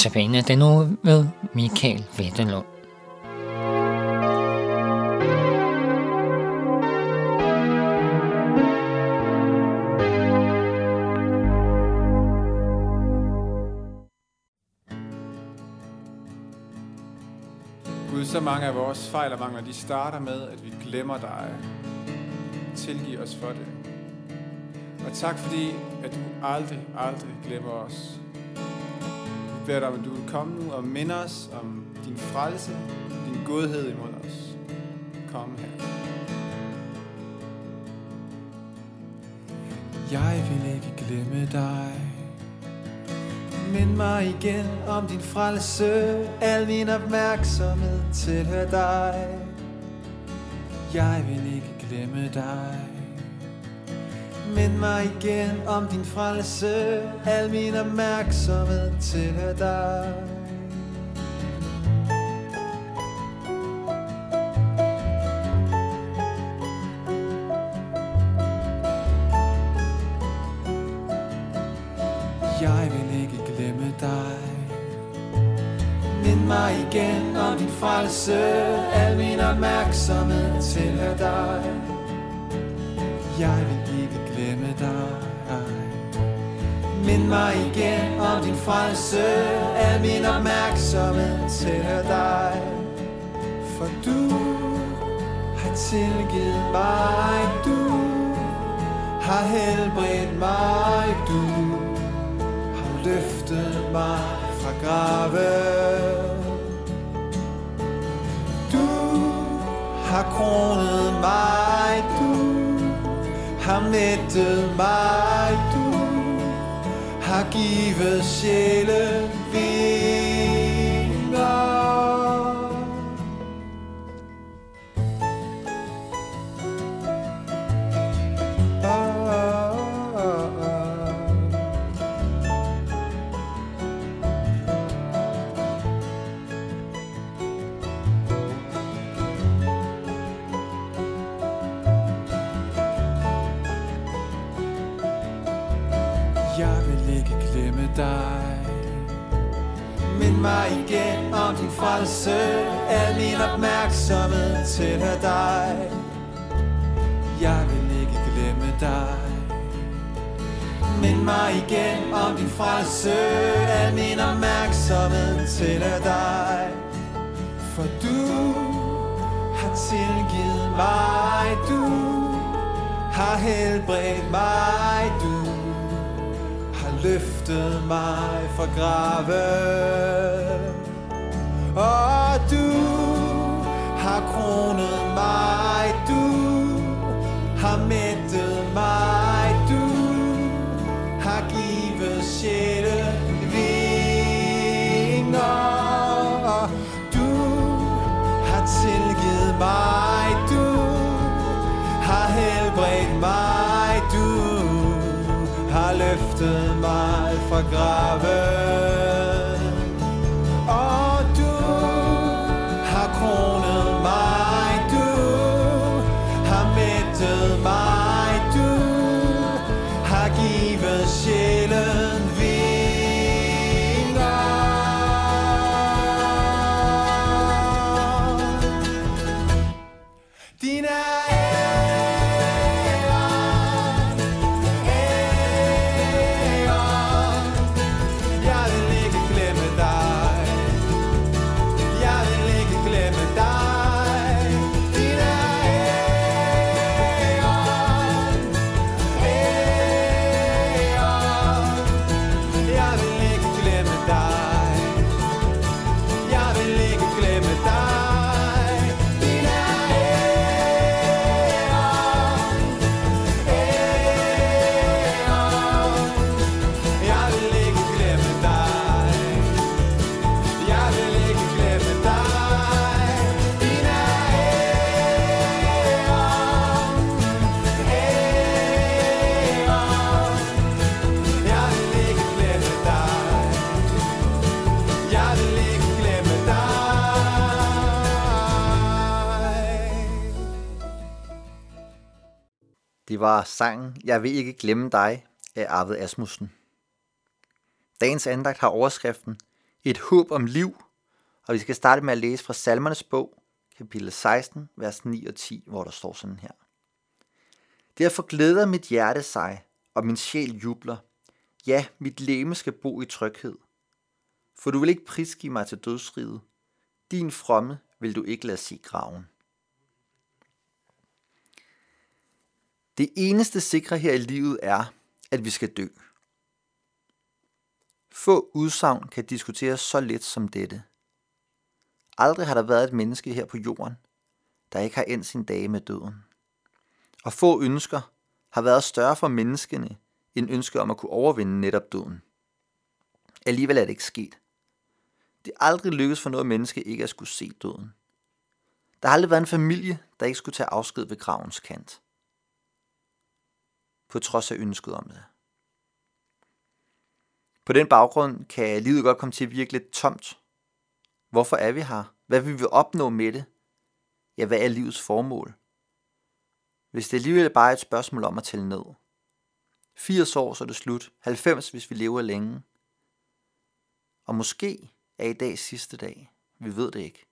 Notabene den nu med Michael Vettelund. Gud, så mange af vores fejl og mangler, de starter med, at vi glemmer dig. Tilgiv os for det. Og tak fordi, at du aldrig, aldrig glemmer os. Beder dig om, at du vil komme nu og minde os om din frelse, din godhed imod os. Kom her. Jeg vil ikke glemme dig. Mind mig igen om din frelse Al min opmærksomhed tilhører dig Jeg vil ikke glemme dig Mind mig igen om din frelse. Al min opmærksomhed tilhører dig. Jeg vil ikke glemme dig. Mind mig igen om din frelse. Al min opmærksomhed tilhører dig. Jeg vil ikke glemme dig. Mind mig igen om din frelse Al min opmærksomhed tilhører dig. For du har tilgivet mig Du har helbredt mig Du har løftet mig fra graven. Du har kronet mig har mættet mig Du har givet sjælen. Frelse Al min opmærksomhed tilhører dig. Jeg vil ikke glemme dig. Mind mig igen om din frelse Al min opmærksomhed tilhører dig. For du har tilgivet mig Du har helbredt mig Du har løftet mig fra graven. Og du har kronet mig. Du har mættet mig. Du har givet sjælen vinger. Du har tilgivet mig. Du har helbredt mig. Du har løftet mig fra graven Det var sangen Jeg vil ikke glemme dig af Arvid Asmussen. Dagens andagt har overskriften Et håb om liv, og vi skal starte med at læse fra Salmernes bog, kapitel 16, vers 9 og 10, hvor der står sådan her. Derfor glæder mit hjerte sig, og min sjæl jubler. Ja, mit leme skal bo i tryghed. For du vil ikke prisgive mig til dødsriget. Din fromme vil du ikke lade sig graven. Det eneste sikre her i livet er, at vi skal dø. Få udsagn kan diskuteres så let som dette. Aldrig har der været et menneske her på jorden, der ikke har endt sin dage med døden. Og få ønsker har været større for menneskene end ønsket om at kunne overvinde netop døden. Alligevel er det ikke sket. Det er aldrig lykkedes for noget menneske ikke at skulle se døden. Der har aldrig været en familie, der ikke skulle tage afsked ved gravens kant. På trods af ønsket om det. På den baggrund kan livet godt komme til at virke lidt tomt. Hvorfor er vi her? Hvad vil vi opnå med det? Ja, hvad er livets formål? Hvis det alligevel bare er et spørgsmål om at tælle ned. 80 år, så er det slut. 90, hvis vi lever længe. Og måske er i dag sidste dag. Vi ved det ikke.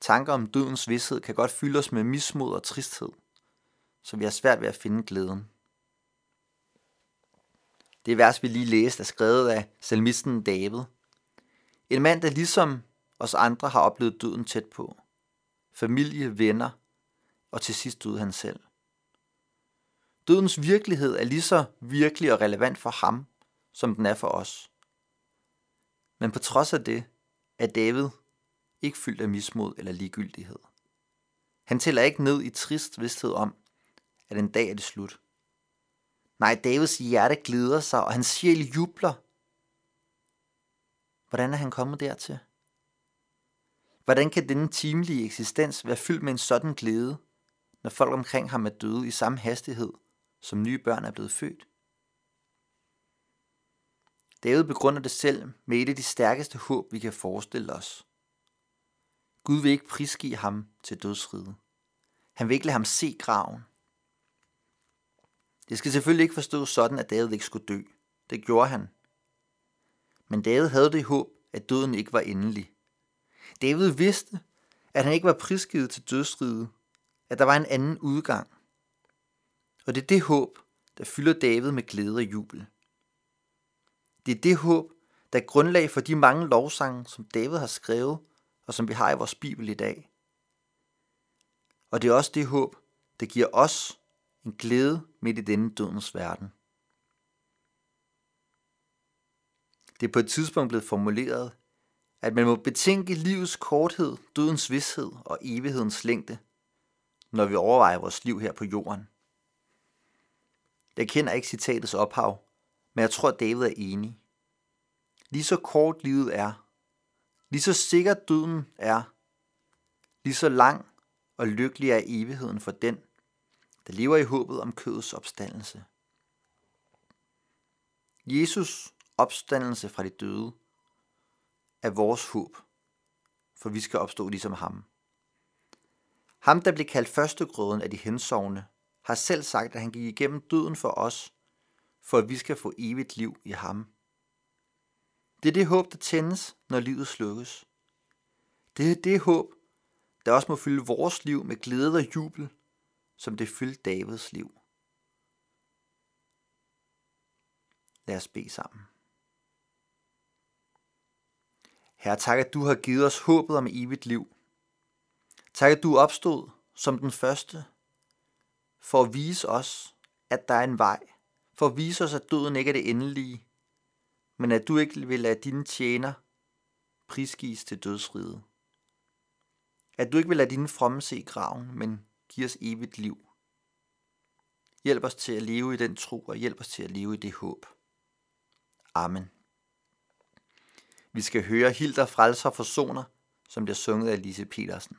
Tanker om dødens vidshed kan godt fylde os med mismod og tristhed, så vi har svært ved at finde glæden. Det vers, vi lige læste, er skrevet af salmisten David. En mand, der ligesom os andre har oplevet døden tæt på. Familie, venner, og til sidst døde han selv. Dødens virkelighed er lige så virkelig og relevant for ham, som den er for os. Men på trods af det, er David ikke fyldt af mismod eller ligegyldighed. Han tæller ikke ned i trist vidsthed om, at en dag er det slut. Nej, Davids hjerte glæder sig, og hans sjæl jubler. Hvordan er han kommet dertil? Hvordan kan denne timelige eksistens være fyldt med en sådan glæde, når folk omkring ham er døde i samme hastighed, som nye børn er blevet født? David begrunder det selv med et af de stærkeste håb, vi kan forestille os. Gud vil ikke prisgive ham til dødsriget. Han vil ikke lade ham se graven. Det skal selvfølgelig ikke forstås sådan, at David ikke skulle dø. Det gjorde han. Men David havde det håb, at døden ikke var endelig. David vidste, at han ikke var prisgivet til dødsriget, at der var en anden udgang. Og det er det håb, der fylder David med glæde og jubel. Det er det håb, der er grundlag for de mange lovsange, som David har skrevet, og som vi har i vores Bibel i dag. Og det er også det håb, der giver os en glæde midt i denne dødens verden. Det er på et tidspunkt blevet formuleret, at man må betænke livets korthed, dødens vidshed og evighedens længde, når vi overvejer vores liv her på jorden. Jeg kender ikke citatets ophav, men jeg tror, at David er enig. Lige så kort livet er, lige så sikker døden er, lige så lang og lykkelig er evigheden for den, der lever i håbet om kødets opstandelse. Jesus opstandelse fra de døde er vores håb, for vi skal opstå ligesom ham. Ham, der blev kaldt førstegrøden af de hensovne, har selv sagt, at han gik igennem døden for os, for at vi skal få evigt liv i ham. Det er det håb, der tændes, når livet slukkes. Det er det håb, der også må fylde vores liv med glæde og jubel, som det fyldte Davids liv. Lad os bede sammen. Herre, tak at du har givet os håbet om evigt liv. Tak at du opstod som den første, for at vise os, at der er en vej, for at vise os, at døden ikke er det endelige, men at du ikke vil lade dine tjener prisgives til dødsriget. At du ikke vil lade dine fromme se graven, men Giv os evigt liv. Hjælp os til at leve i den tro, og hjælp os til at leve i det håb. Amen. Vi skal høre Hilder Frelser Forsoner, som bliver sunget af Lise Petersen.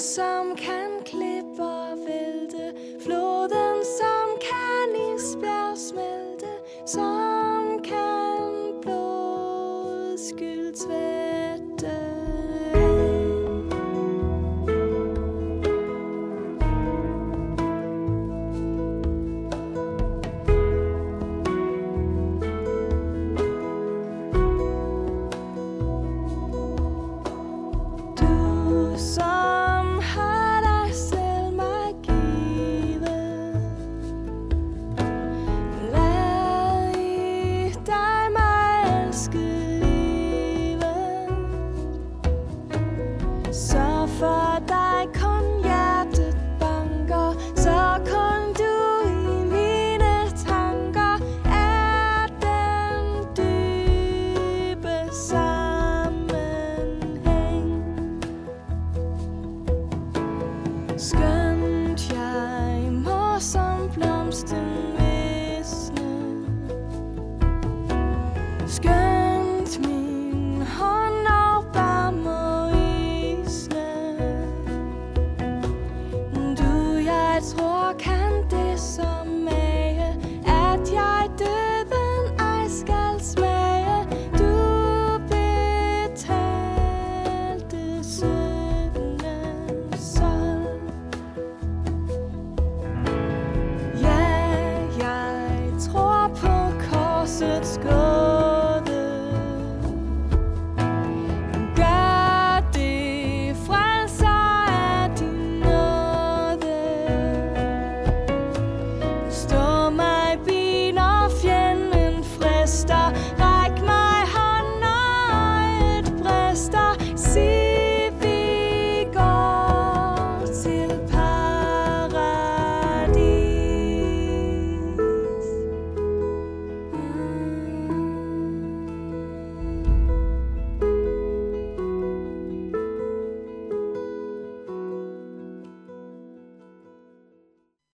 Som kan